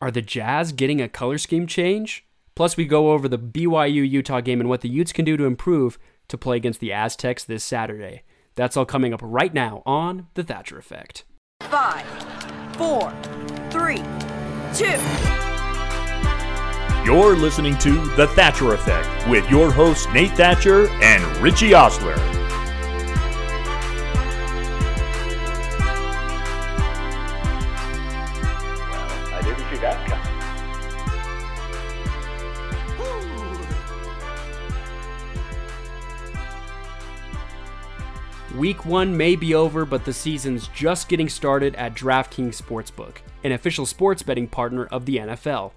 Are the Jazz getting a color scheme change? Plus, we go over the BYU Utah game and what the Utes can do to improve to play against the Aztecs this Saturday. That's all coming up right now on The Thatcher Effect. Five, four, three, two. You're listening to The Thatcher Effect with your hosts Nate Thatcher and Richie Osler. Week one may be over, but the season's just getting started at DraftKings Sportsbook, an official sports betting partner of the NFL.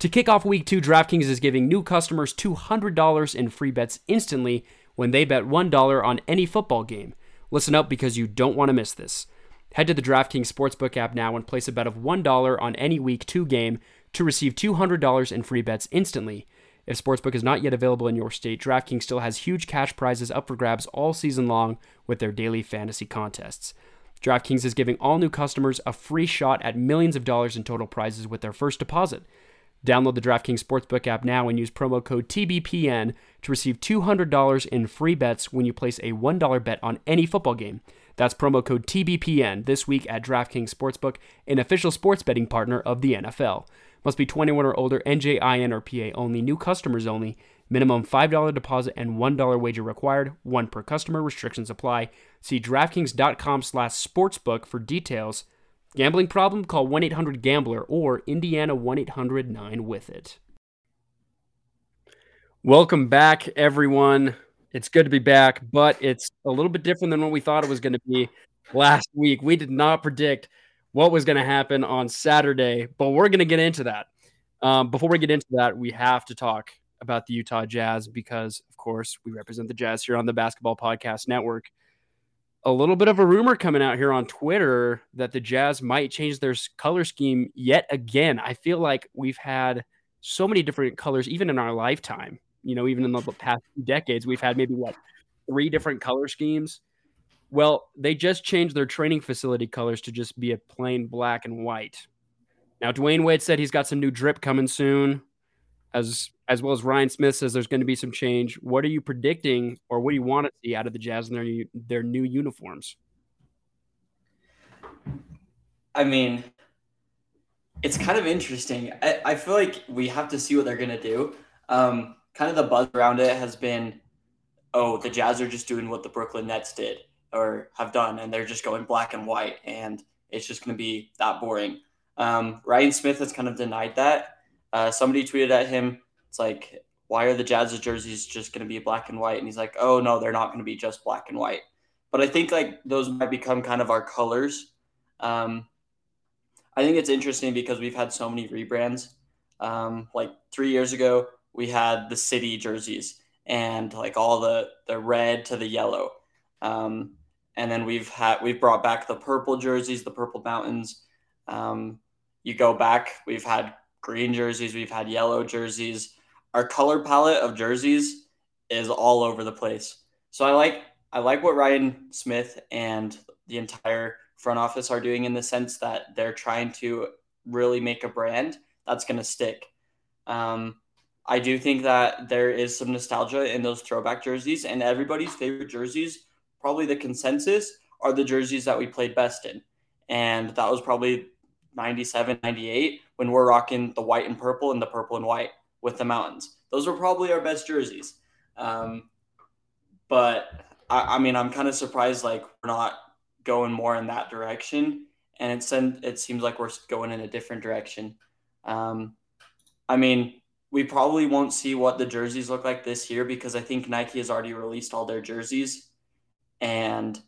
To kick off week two, DraftKings is giving new customers $200 in free bets instantly when they bet $1 on any football game. Listen up because you don't want to miss this. Head to the DraftKings Sportsbook app now and place a bet of $1 on any week two game to receive $200 in free bets instantly. If Sportsbook is not yet available in your state, DraftKings still has huge cash prizes up for grabs all season long with their daily fantasy contests. DraftKings is giving all new customers a free shot at millions of dollars in total prizes with their first deposit. Download the DraftKings Sportsbook app now and use promo code TBPN to receive $200 in free bets when you place a $1 bet on any football game. That's promo code TBPN this week at DraftKings Sportsbook, an official sports betting partner of the NFL. Must be 21 or older, NJIN or PA only, new customers only. Minimum $5 deposit and $1 wager required. One per customer. Restrictions apply. See DraftKings.com slash sportsbook for details. Gambling problem? Call 1-800-GAMBLER or Indiana 1-800-9-WITH-IT. Welcome back, everyone. It's good to be back, but it's a little bit different than what we thought it was going to be last week. We did not predict what was going to happen on Saturday, but we're going to get into that. Um, before we get into that, we have to talk about the Utah Jazz because, of course, we represent the Jazz here on the Basketball Podcast Network. A little bit of a rumor coming out here on Twitter that the Jazz might change their color scheme yet again. I feel like we've had so many different colors, even in our lifetime. You know, even in the past decades, we've had maybe what three different color schemes. Well, they just changed their training facility colors to just be a plain black and white. Now, Dwyane Wade said he's got some new drip coming soon, as as well as Ryan Smith says there's going to be some change. What are you predicting, or what do you want to see out of the Jazz in their their new uniforms? I mean, it's kind of interesting. I, I feel like we have to see what they're gonna do. Um, kind of the buzz around it has been, oh, the Jazz are just doing what the Brooklyn Nets did or have done, and they're just going black and white, and it's just gonna be that boring. Um, Ryan Smith has kind of denied that. Uh, somebody tweeted at him, it's like, why are the Jazz's jerseys just gonna be black and white? And he's like, oh no, they're not gonna be just black and white. But I think like those might become kind of our colors. Um, I think it's interesting because we've had so many rebrands. Um, like three years ago, we had the city jerseys and like all the the red to the yellow, um, and then we've had we've brought back the purple jerseys, the purple mountains. Um, you go back, we've had green jerseys, we've had yellow jerseys. Our color palette of jerseys is all over the place. So I like I like what Ryan Smith and the entire front office are doing in the sense that they're trying to really make a brand that's going to stick. Um, I do think that there is some nostalgia in those throwback jerseys, and everybody's favorite jerseys, probably the consensus, are the jerseys that we played best in. And that was probably 97, 98 when we're rocking the white and purple and the purple and white with the mountains. Those were probably our best jerseys. Um, but I, I mean, I'm kind of surprised like we're not going more in that direction, and it sen- it seems like we're going in a different direction. Um, I mean, we probably won't see what the jerseys look like this year because I think Nike has already released all their jerseys, and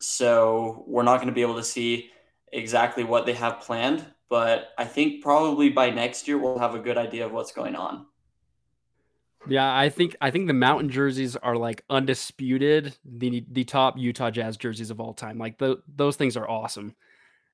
so we're not going to be able to see exactly what they have planned. But I think probably by next year we'll have a good idea of what's going on. Yeah, I think I think the mountain jerseys are like undisputed the the top Utah Jazz jerseys of all time. Like the, those things are awesome.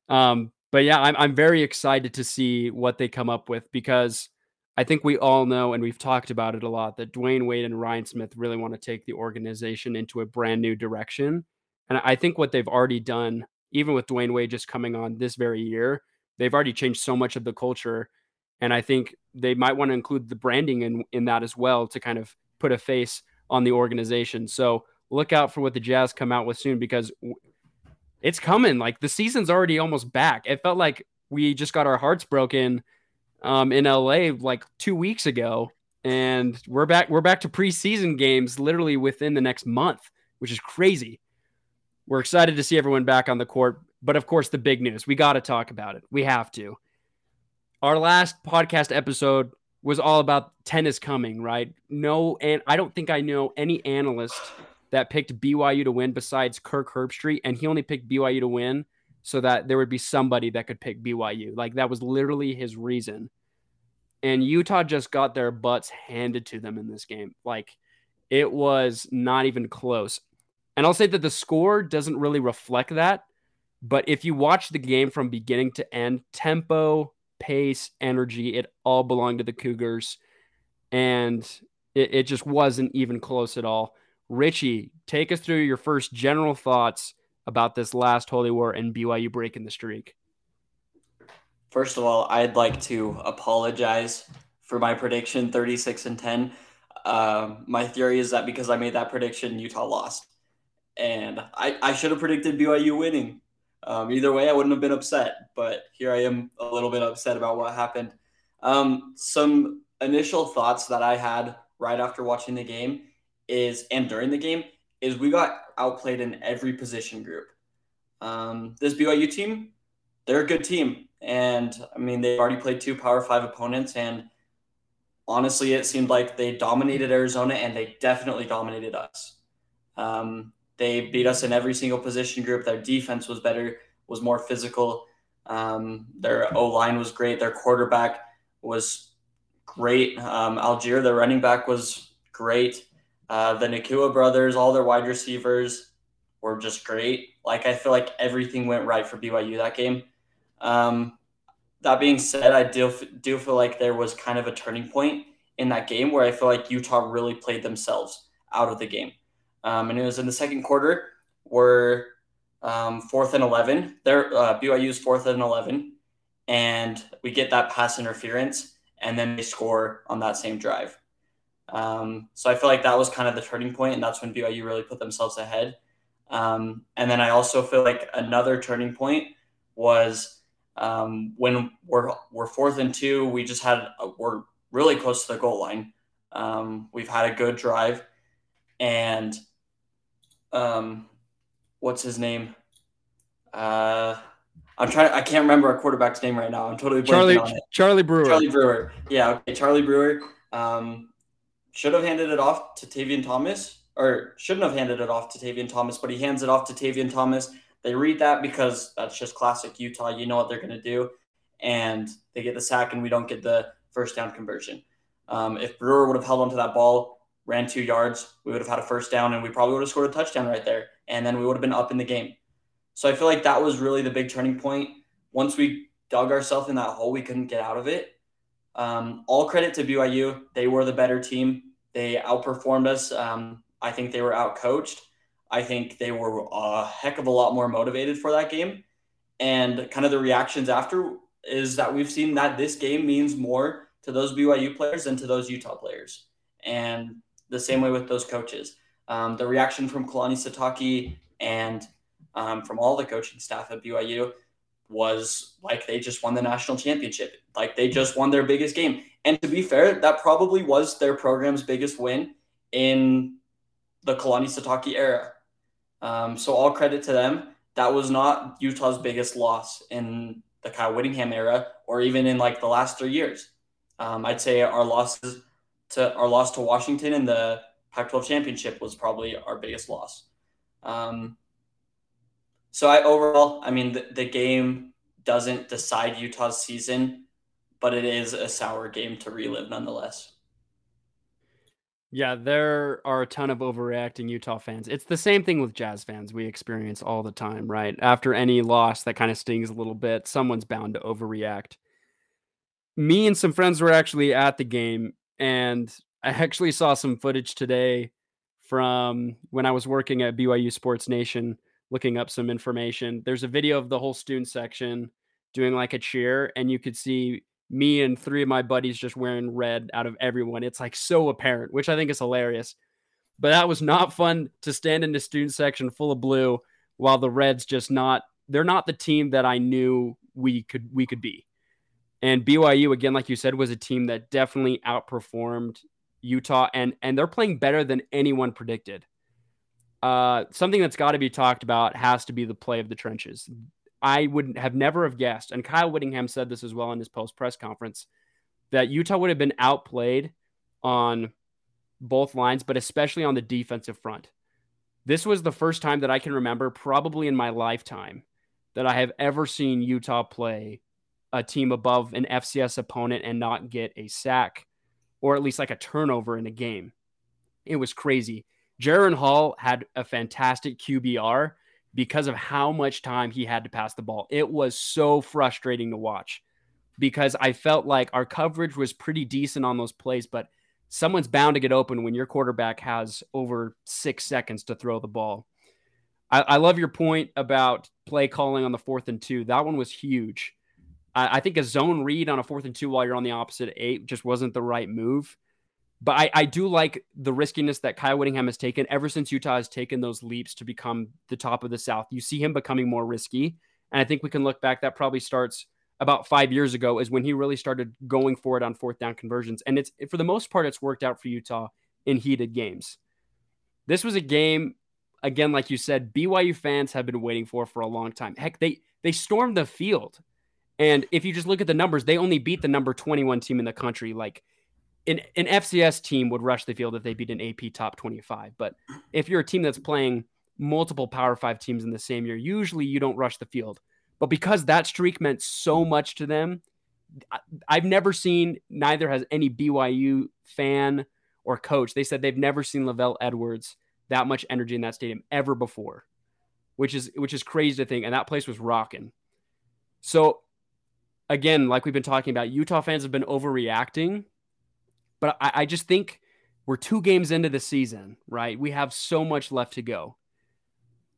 Um, but yeah, I'm I'm very excited to see what they come up with because I think we all know and we've talked about it a lot that Dwyane Wade and Ryan Smith really want to take the organization into a brand new direction. And I think what they've already done, even with Dwyane Wade just coming on this very year, they've already changed so much of the culture. And I think they might want to include the branding in, in that as well to kind of put a face on the organization. So look out for what the Jazz come out with soon because it's coming. Like the season's already almost back. It felt like we just got our hearts broken um, in LA like two weeks ago, and we're back. We're back to preseason games literally within the next month, which is crazy. We're excited to see everyone back on the court, but of course, the big news we got to talk about it. We have to. Our last podcast episode was all about tennis coming, right? No, and I don't think I know any analyst that picked BYU to win besides Kirk Herbstreit, and he only picked BYU to win so that there would be somebody that could pick BYU. Like that was literally his reason. And Utah just got their butts handed to them in this game. Like it was not even close. And I'll say that the score doesn't really reflect that. But if you watch the game from beginning to end, tempo, pace, energy, it all belonged to the Cougars. And it, it just wasn't even close at all. Richie, take us through your first general thoughts about this last Holy War and BYU breaking the streak. First of all, I'd like to apologize for my prediction 36 and 10. Uh, my theory is that because I made that prediction, Utah lost. And I, I should have predicted BYU winning. Um, either way, I wouldn't have been upset. But here I am a little bit upset about what happened. Um, some initial thoughts that I had right after watching the game is and during the game is we got outplayed in every position group. Um, this BYU team, they're a good team, and I mean they've already played two Power Five opponents, and honestly, it seemed like they dominated Arizona, and they definitely dominated us. Um, they beat us in every single position group. Their defense was better, was more physical. Um, their O line was great. Their quarterback was great. Um, Allgeier, their running back, was great. Uh, the Nacua brothers, all their wide receivers were just great. Like I feel like everything went right for BYU that game. Um, that being said, I do do feel like there was kind of a turning point in that game where I feel like Utah really played themselves out of the game. Um, and it was in the second quarter where um, fourth and 11, their uh, BYU's fourth and 11, and we get that pass interference, and then they score on that same drive. Um, so I feel like that was kind of the turning point, and that's when BYU really put themselves ahead. Um, and then I also feel like another turning point was um, when we're we're fourth and two. We just had a, we're really close to the goal line. Um, we've had a good drive, and um, what's his name? Uh, I'm trying. I can't remember our quarterback's name right now. I'm totally Charlie. Charlie Brewer. Charlie Brewer. Yeah. Okay. Charlie Brewer. Um, should have handed it off to Tavion Thomas, or shouldn't have handed it off to Tavion Thomas, but he hands it off to Tavion Thomas. They read that because that's just classic Utah. You know what they're going to do. And they get the sack, and we don't get the first down conversion. Um, if Brewer would have held onto that ball, ran two yards, we would have had a first down, and we probably would have scored a touchdown right there. And then we would have been up in the game. So I feel like that was really the big turning point. Once we dug ourselves in that hole, we couldn't get out of it. Um, all credit to BYU. They were the better team. They outperformed us. Um, I think they were outcoached. I think they were a heck of a lot more motivated for that game. And kind of the reactions after is that we've seen that this game means more to those BYU players than to those Utah players. And the same way with those coaches. Um, the reaction from Kalani Sitake and um, from all the coaching staff at BYU was like they just won the national championship. Like they just won their biggest game. And to be fair, that probably was their program's biggest win in the Kalani Sitake era. Um, so all credit to them. That was not Utah's biggest loss in the Kyle Whittingham era, or even in like the last three years. Um, I'd say our losses to our loss to Washington in the Pac-12 championship was probably our biggest loss. Um, so I overall, I mean, the, the game doesn't decide Utah's season, but it is a sour game to relive nonetheless. Yeah, there are a ton of overreacting Utah fans. It's the same thing with Jazz fans we experience all the time, right? After any loss that kind of stings a little bit, someone's bound to overreact. Me and some friends were actually at the game, and I actually saw some footage today from when I was working at BYU Sports Nation looking up some information. There's a video of the whole student section doing like a cheer, and you could see me and three of my buddies just wearing red out of everyone. It's like so apparent, which I think is hilarious. But that was not fun to stand in the student section full of blue while the Reds just not they're not the team that I knew we could we could be. And BYU again like you said was a team that definitely outperformed Utah and and they're playing better than anyone predicted. Uh, something that's got to be talked about has to be the play of the trenches. I would have never have guessed, and Kyle Whittingham said this as well in his post press conference, that Utah would have been outplayed on both lines, but especially on the defensive front. This was the first time that I can remember, probably in my lifetime, that I have ever seen Utah play a team above an FCS opponent and not get a sack or at least like a turnover in a game. It was crazy. Jaren Hall had a fantastic QBR because of how much time he had to pass the ball. It was so frustrating to watch because I felt like our coverage was pretty decent on those plays, but someone's bound to get open when your quarterback has over six seconds to throw the ball. I, I love your point about play calling on the fourth and two. That one was huge. I, I, think a zone read on a fourth and two while you're on the opposite eight just wasn't the right move. But I, I do like the riskiness that Kyle Whittingham has taken ever since Utah has taken those leaps to become the top of the South. You see him becoming more risky. And I think we can look back. That probably starts about five years ago, is when he really started going for it on fourth down conversions. And it's for the most part, it's worked out for Utah in heated games. This was a game, again, like you said, BYU fans have been waiting for for a long time. Heck, they they stormed the field. And if you just look at the numbers, they only beat the number 21 team in the country. Like an, an FCS team would rush the field if they beat an AP top 25. But if you're a team that's playing multiple Power Five teams in the same year, usually you don't rush the field. But because that streak meant so much to them, I've never seen, neither has any BYU fan or coach. They said they've never seen LaVell Edwards that much energy in that stadium ever before, which is which is crazy to think. And that place was rocking. So again, like we've been talking about, Utah fans have been overreacting but I, I just think we're two games into the season, right? We have so much left to go.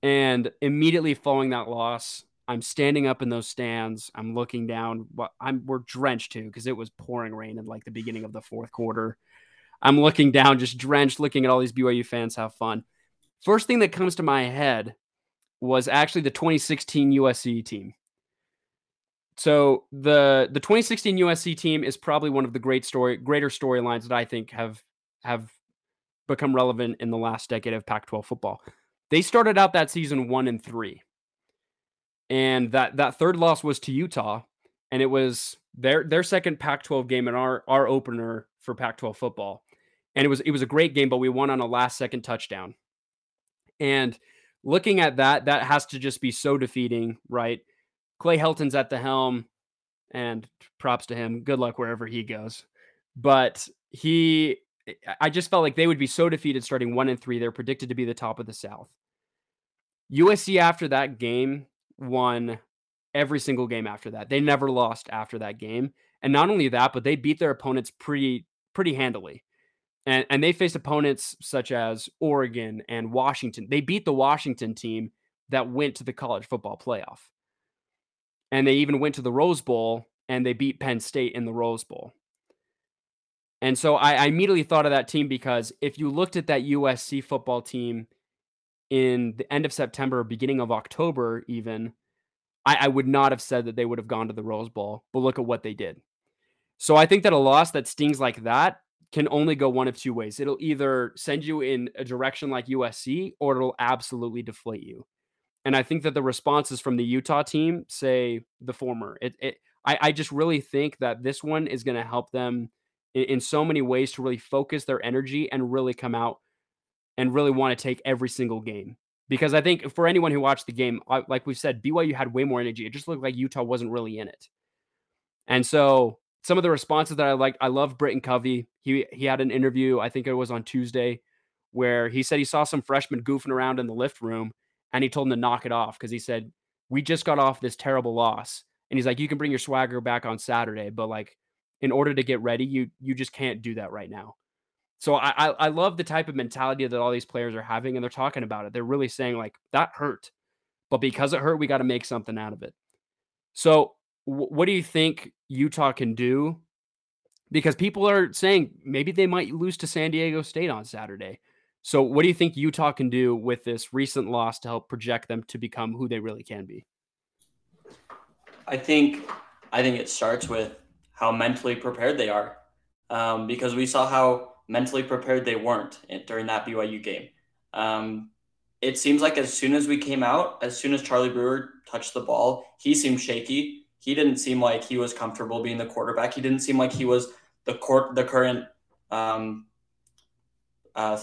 And immediately following that loss, I'm standing up in those stands. I'm looking down. I'm we're drenched too because it was pouring rain in like the beginning of the fourth quarter. I'm looking down, just drenched, looking at all these BYU fans have fun. First thing that comes to my head was actually the 2016 USC team so the the 2016 USC team is probably one of the great story greater storylines that I think have have become relevant in the last decade of Pac-12 football. They started out that season 1 and 3. And that that third loss was to Utah and it was their their second Pac-12 game and our our opener for Pac-12 football. And it was it was a great game but we won on a last second touchdown. And looking at that that has to just be so defeating, right? Clay Helton's at the helm, and props to him. Good luck wherever he goes. But he, I just felt like they would be so defeated starting one and three. They're predicted to be the top of the South. USC after that game won every single game after that. They never lost after that game. And not only that, but they beat their opponents pretty pretty handily. And and they faced opponents such as Oregon and Washington. They beat the Washington team that went to the college football playoff and they even went to the Rose Bowl and they beat Penn State in the Rose Bowl. And so I, I, immediately thought of that team because if you looked at that USC football team in the end of September, beginning of October, even, I, I would not have said that they would have gone to the Rose Bowl, but look at what they did. So I think that a loss that stings like that can only go one of two ways. It'll either send you in a direction like USC or it'll absolutely deflate you. And I think that the responses from the Utah team say the former. It, it I, I just really think that this one is going to help them in, in so many ways to really focus their energy and really come out and really want to take every single game. Because I think for anyone who watched the game, like we said, BYU had way more energy. It just looked like Utah wasn't really in it. And so some of the responses that I liked, I love Britton Covey. He he had an interview, I think it was on Tuesday, where he said he saw some freshmen goofing around in the lift room and he told him to knock it off because he said we just got off this terrible loss and he's like you can bring your swagger back on saturday but like in order to get ready you you just can't do that right now so I, I i love the type of mentality that all these players are having and they're talking about it they're really saying like that hurt but because it hurt we got to make something out of it so wh- what do you think Utah can do? Because people are saying maybe they might lose to San Diego State on Saturday. So, what do you think Utah can do with this recent loss to help project them to become who they really can be? I think I think it starts with how mentally prepared they are, um, because we saw how mentally prepared they weren't during that BYU game. Um, it seems like as soon as we came out, as soon as Charlie Brewer touched the ball, he seemed shaky. He didn't seem like he was comfortable being the quarterback. He didn't seem like he was the court, the current um, uh,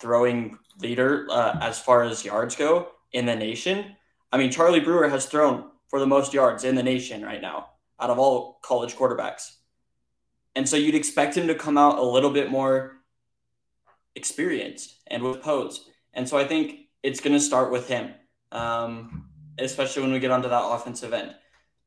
throwing leader uh, as far as yards go in the nation. I mean, Charlie Brewer has thrown for the most yards in the nation right now out of all college quarterbacks. And so you'd expect him to come out a little bit more experienced and with pose. And so I think it's going to start with him, um, especially when we get onto that offensive end.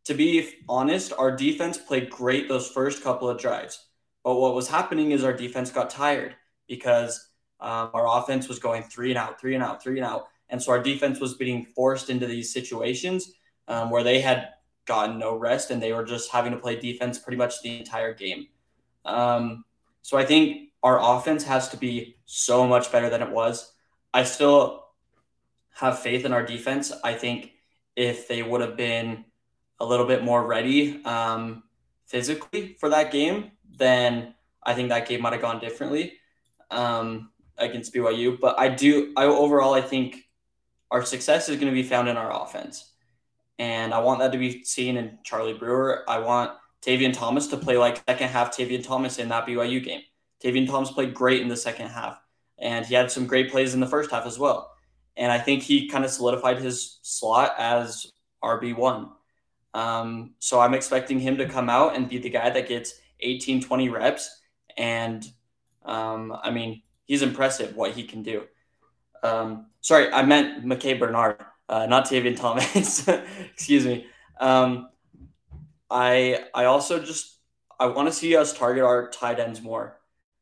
To be honest, our defense played great those first couple of drives. But what was happening is our defense got tired because um, our offense was going three and out, three and out, three and out. And so our defense was being forced into these situations um, where they had gotten no rest and they were just having to play defense pretty much the entire game. Um, so I think our offense has to be so much better than it was. I still have faith in our defense. I think if they would have been a little bit more ready um, physically for that game, then I think that game might have gone differently um, against BYU. But I do, I overall, I think our success is going to be found in our offense. And I want that to be seen in Charlie Brewer. I want Tavion Thomas to play like second half Tavion Thomas in that BYU game. Tavion Thomas played great in the second half, and he had some great plays in the first half as well. And I think he kind of solidified his slot as RB1. Um, so I'm expecting him to come out and be the guy that gets 18, 20 reps. And um, I mean, he's impressive what he can do. Um, sorry, I meant Micah Bernard, uh, not Tavion Thomas. Excuse me. Um, I I also just I want to see us target our tight ends more.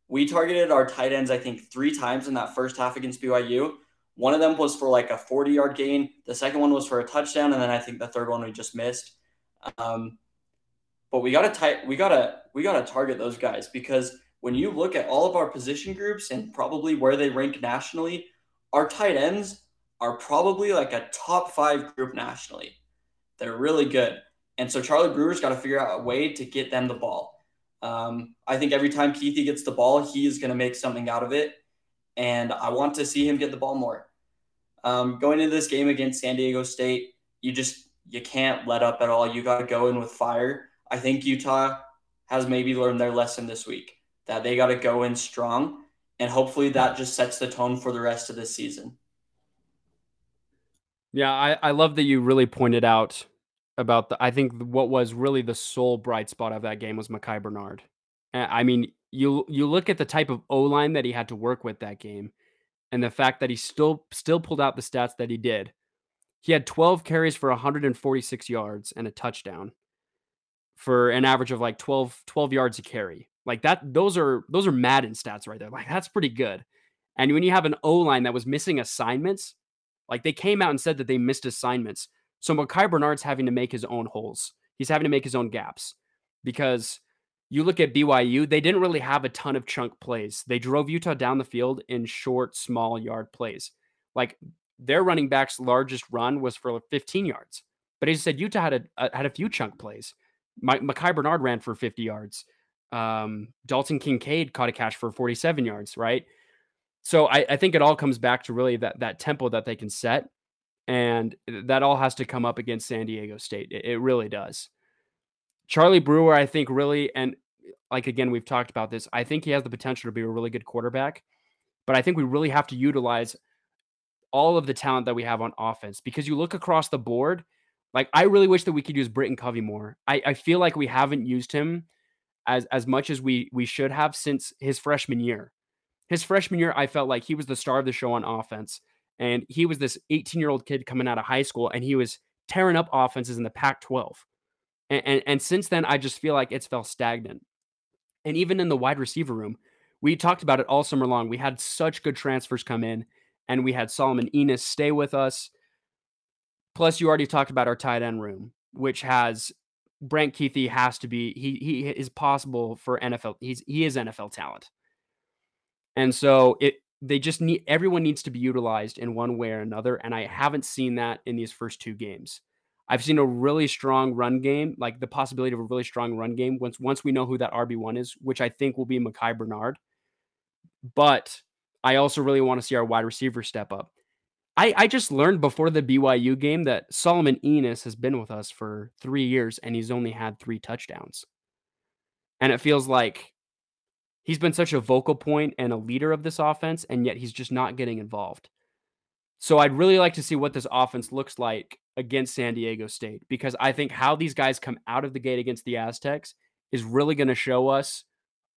We targeted our tight ends, I think, three times in that first half against BYU. One of them was for like a 40 yard gain. The second one was for a touchdown, and then I think the third one we just missed. Um, but we gotta tight we gotta we gotta target those guys because when you look at all of our position groups and probably where they rank nationally, our tight ends are probably like a top five group nationally. They're really good. And so Charlie Brewer's got to figure out a way to get them the ball. Um, I think every time Kuithe gets the ball, he is going to make something out of it. And I want to see him get the ball more. Um, going into this game against San Diego State, you just you can't let up at all. You got to go in with fire. I think Utah has maybe learned their lesson this week that they got to go in strong, and hopefully that just sets the tone for the rest of the season. Yeah, I, I love that you really pointed out about the I think what was really the sole bright spot of that game was Micah Bernard. I mean, you you look at the type of O line that he had to work with that game, and the fact that he still still pulled out the stats that he did. He had 12 carries for 146 yards and a touchdown for an average of like 12 12 yards a carry. Like that those are those are Madden stats right there. Like that's pretty good. And when you have an O line that was missing assignments, like they came out and said that they missed assignments. So Micah Bernard's having to make his own holes. He's having to make his own gaps because you look at BYU, they didn't really have a ton of chunk plays. They drove Utah down the field in short, small yard plays. Like their running back's largest run was for 15 yards. But as I said, Utah had a, a had a few chunk plays. My, Micah Bernard ran for 50 yards. Um, Dalton Kincaid caught a catch for 47 yards, right? So I, I think it all comes back to really that that tempo that they can set and that all has to come up against San Diego State. It, it really does. Charlie Brewer, I think, really, and like again, we've talked about this. I think he has the potential to be a really good quarterback, but I think we really have to utilize all of the talent that we have on offense because you look across the board. Like, I really wish that we could use Britton Covey more. I, I feel like we haven't used him as as much as we we should have since his freshman year. His freshman year, I felt like he was the star of the show on offense. And he was this 18 year old kid coming out of high school, and he was tearing up offenses in the Pac 12. And, and, and, since then, I just feel like it's felt stagnant. And even in the wide receiver room, we talked about it all summer long. We had such good transfers come in, and we had Solomon Enis stay with us. Plus, you already talked about our tight end room, which has Brant Kuithe has to be he he is possible for NFL. He's he is NFL talent. And so it they just need everyone needs to be utilized in one way or another. And I haven't seen that in these first two games. I've seen a really strong run game, like the possibility of a really strong run game once once we know who that RB one is, which I think will be Micah Bernard. But I also really want to see our wide receiver step up. I, I just learned before the BYU game that Solomon Enis has been with us for three years and he's only had three touchdowns. And it feels like he's been such a vocal point and a leader of this offense, and yet he's just not getting involved. So I'd really like to see what this offense looks like against San Diego State because I think how these guys come out of the gate against the Aztecs is really going to show us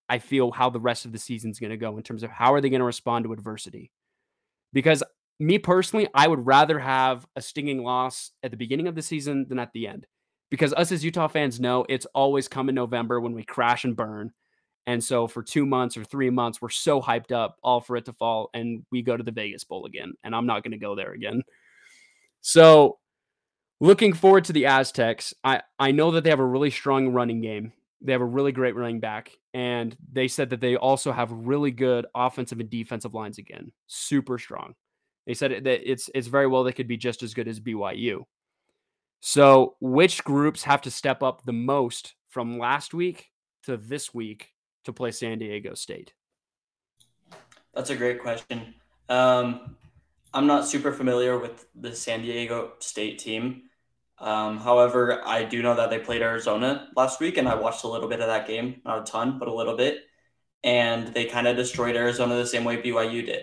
I feel how the rest of the season is going to go in terms of how are they going to respond to adversity. Because me personally, I would rather have a stinging loss at the beginning of the season than at the end. Because us as Utah fans know it's always come in November when we crash and burn. And so for two months or three months, we're so hyped up, all for it to fall, and we go to the Vegas Bowl again. And I'm not going to go there again. So looking forward to the Aztecs. I, I know that they have a really strong running game. They have a really great running back. And they said that they also have really good offensive and defensive lines again. Super strong. They said that it's it's very well they could be just as good as BYU. So, which groups have to step up the most from last week to this week to play San Diego State? That's a great question. Um, I'm not super familiar with the San Diego State team. Um, however, I do know that they played Arizona last week, and I watched a little bit of that game. Not a ton, but a little bit. And they kind of destroyed Arizona the same way BYU did.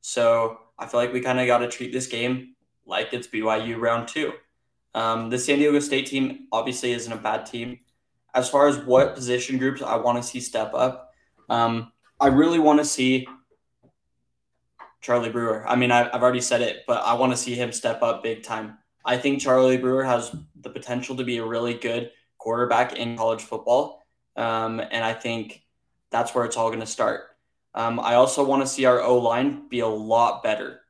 So I feel like we kind of got to treat this game like it's BYU round two. Um, the San Diego State team obviously isn't a bad team. As far as what position groups I want to see step up, um, I really want to see Charlie Brewer. I mean, I, I've already said it, but I want to see him step up big time. I think Charlie Brewer has the potential to be a really good quarterback in college football. Um, and I think that's where it's all going to start. Um, I also want to see our O line be a lot better.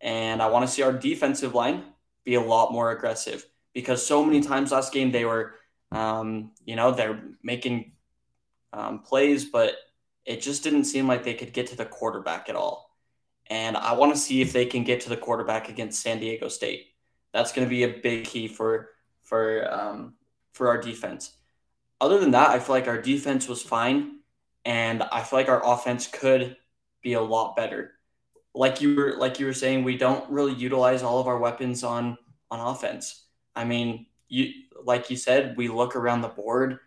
And I want to see our defensive line be a lot more aggressive because so many times last game they were, um, you know, they're making um, plays, but it just didn't seem like they could get to the quarterback at all. And I want to see if they can get to the quarterback against San Diego State. That's going to be a big key for for um, for our defense. Other than that, I feel like our defense was fine and I feel like our offense could be a lot better. Like you were like you were saying, we don't really utilize all of our weapons on on offense. I mean, you like you said, we look around the board.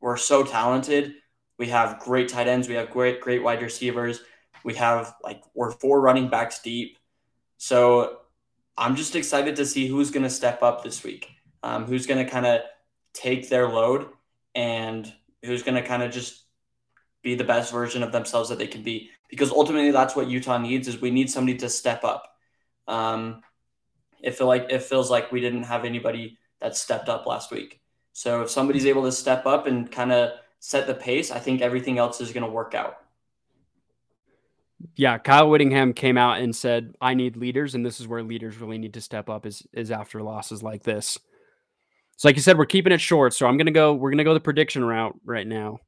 We're so talented. We have great tight ends. We have great great wide receivers. We have like we're four running backs deep. So I'm just excited to see who's going to step up this week. Um, who's going to kind of take their load and who's going to kind of just be the best version of themselves that they can be because ultimately that's what Utah needs is we need somebody to step up. Um, it feel like it feels like we didn't have anybody that stepped up last week. So if somebody's able to step up and kind of set the pace, I think everything else is going to work out. Yeah, Kyle Whittingham came out and said, "I need leaders, and this is where leaders really need to step up is is after losses like this." So, like you said, we're keeping it short. So I'm gonna go. We're gonna go the prediction route right now.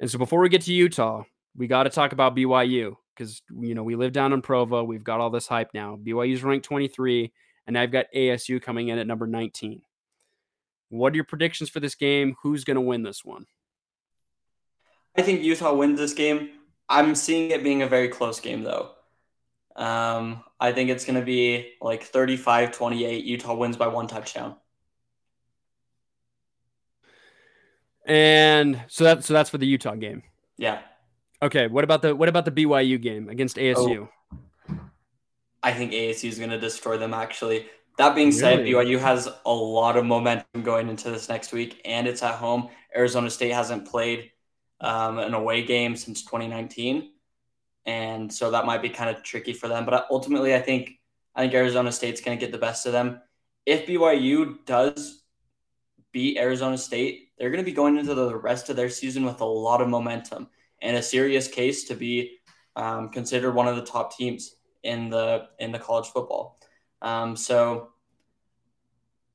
And so before we get to Utah, we got to talk about BYU because you know we live down in Provo. We've got all this hype now. BYU's ranked 23, and I've got ASU coming in at number 19. What are your predictions for this game? Who's going to win this one? I think Utah wins this game. I'm seeing it being a very close game, though. Um, I think it's going to be like 35 28. Utah wins by one touchdown. And so that so that's for the Utah game. Yeah. Okay. What about the what about the BYU game against ASU? Oh, I think ASU is going to destroy them. Actually, that being said, BYU has a lot of momentum going into this next week, and it's at home. Arizona State hasn't played um, an away game since 2019, and so that might be kind of tricky for them. But ultimately, I think I think Arizona State's going to get the best of them. If BYU does beat Arizona State, they're going to be going into the rest of their season with a lot of momentum and a serious case to be um, considered one of the top teams in the in the college football. Um, so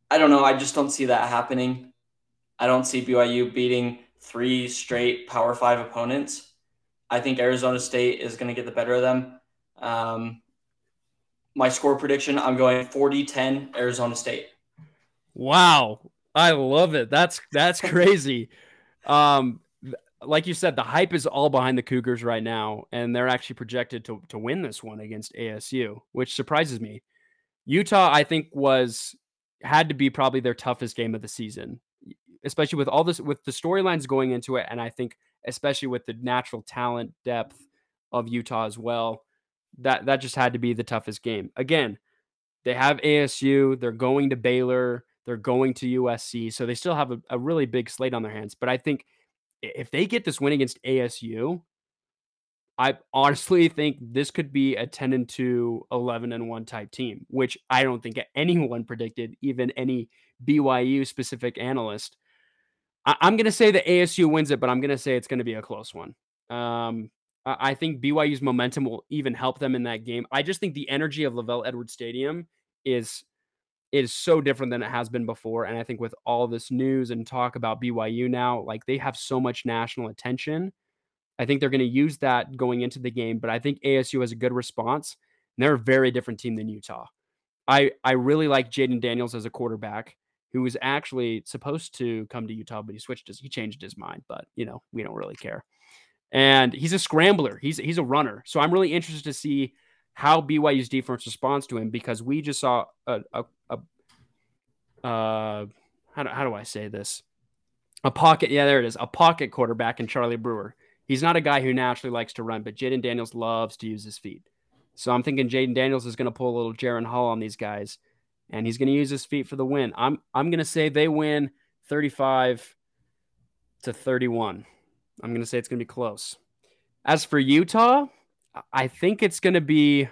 I don't know. I just don't see that happening. I don't see BYU beating three straight Power Five opponents. I think Arizona State is going to get the better of them. Um, my score prediction I'm going 40 10 Arizona State. Wow. I love it. That's that's crazy. um like you said, the hype is all behind the Cougars right now, and they're actually projected to to win this one against ASU, which surprises me. Utah, I think, was had to be probably their toughest game of the season, especially with all this with the storylines going into it, and I think especially with the natural talent depth of Utah as well. That that just had to be the toughest game. Again, they have ASU, they're going to Baylor, they're going to USC, so they still have a, a really big slate on their hands. But I think if they get this win against ASU, I honestly think this could be a 10 and 2, 11 and 1 type team, which I don't think anyone predicted, even any BYU specific analyst. I- am going to say that ASU wins it, but I'm going to say it's going to be a close one. Um, I-, I think BYU's momentum will even help them in that game. I just think the energy of LaVell Edwards Stadium is is so different than it has been before. And I think with all this news and talk about BYU now, like they have so much national attention I think they're going to use that going into the game, but I think ASU has a good response. And they're a very different team than Utah. I I really like Jayden Daniels as a quarterback who was actually supposed to come to Utah, but he switched his he changed his mind. But you know, we don't really care. And he's a scrambler. He's he's a runner. So I'm really interested to see how BYU's defense responds to him because we just saw a a, a uh how do, how do I say this? A pocket, yeah, there it is. A pocket quarterback in Charlie Brewer he's not a guy who naturally likes to run, but Jayden Daniels loves to use his feet. So I'm thinking Jayden Daniels is going to pull a little Jaren Hall on these guys, and he's going to use his feet for the win. I'm I'm going to say they win 35 to 31. I'm going to say it's going to be close. As for Utah, I think it's going to be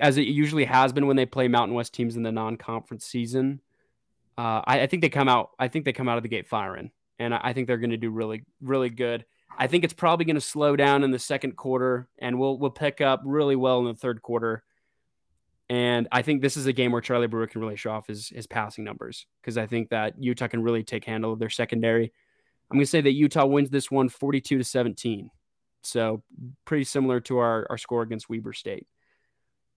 as it usually has been when they play Mountain West teams in the non-conference season. Uh, I, I, think they come out. I think they come out of the gate firing, and I, I think they're going to do really, really good. I think it's probably going to slow down in the second quarter, and we'll we'll pick up really well in the third quarter. And I think this is a game where Charlie Brewer can really show off his his passing numbers because I think that Utah can really take handle of their secondary. I'm going to say that Utah wins this one 42 to 17. So pretty similar to our, our score against Weber State.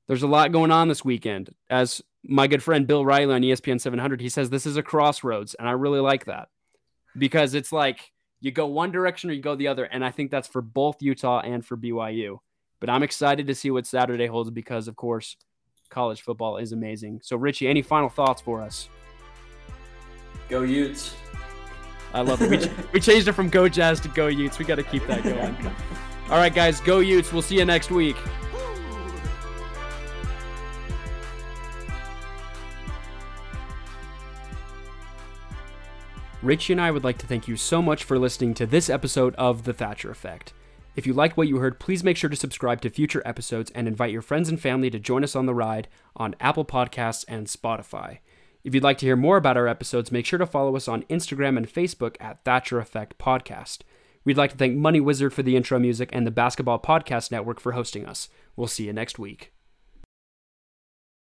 There's a lot going on this weekend. As my good friend Bill Riley on ESPN 700, he says this is a crossroads, and I really like that because it's like you go one direction or you go the other. And I think that's for both Utah and for BYU. But I'm excited to see what Saturday holds because, of course, college football is amazing. So, Richie, any final thoughts for us? Go Utes. I love it. We, we changed it from Go Jazz to Go Utes. We got to keep that going. All right, guys, go Utes. We'll see you next week. Richie and I would like to thank you so much for listening to this episode of The Thatcher Effect. If you liked what you heard, please make sure to subscribe to future episodes and invite your friends and family to join us on the ride on Apple Podcasts and Spotify. If you'd like to hear more about our episodes, make sure to follow us on Instagram and Facebook at Thatcher Effect Podcast. We'd like to thank Money Wizard for the intro music and the Basketball Podcast Network for hosting us. We'll see you next week.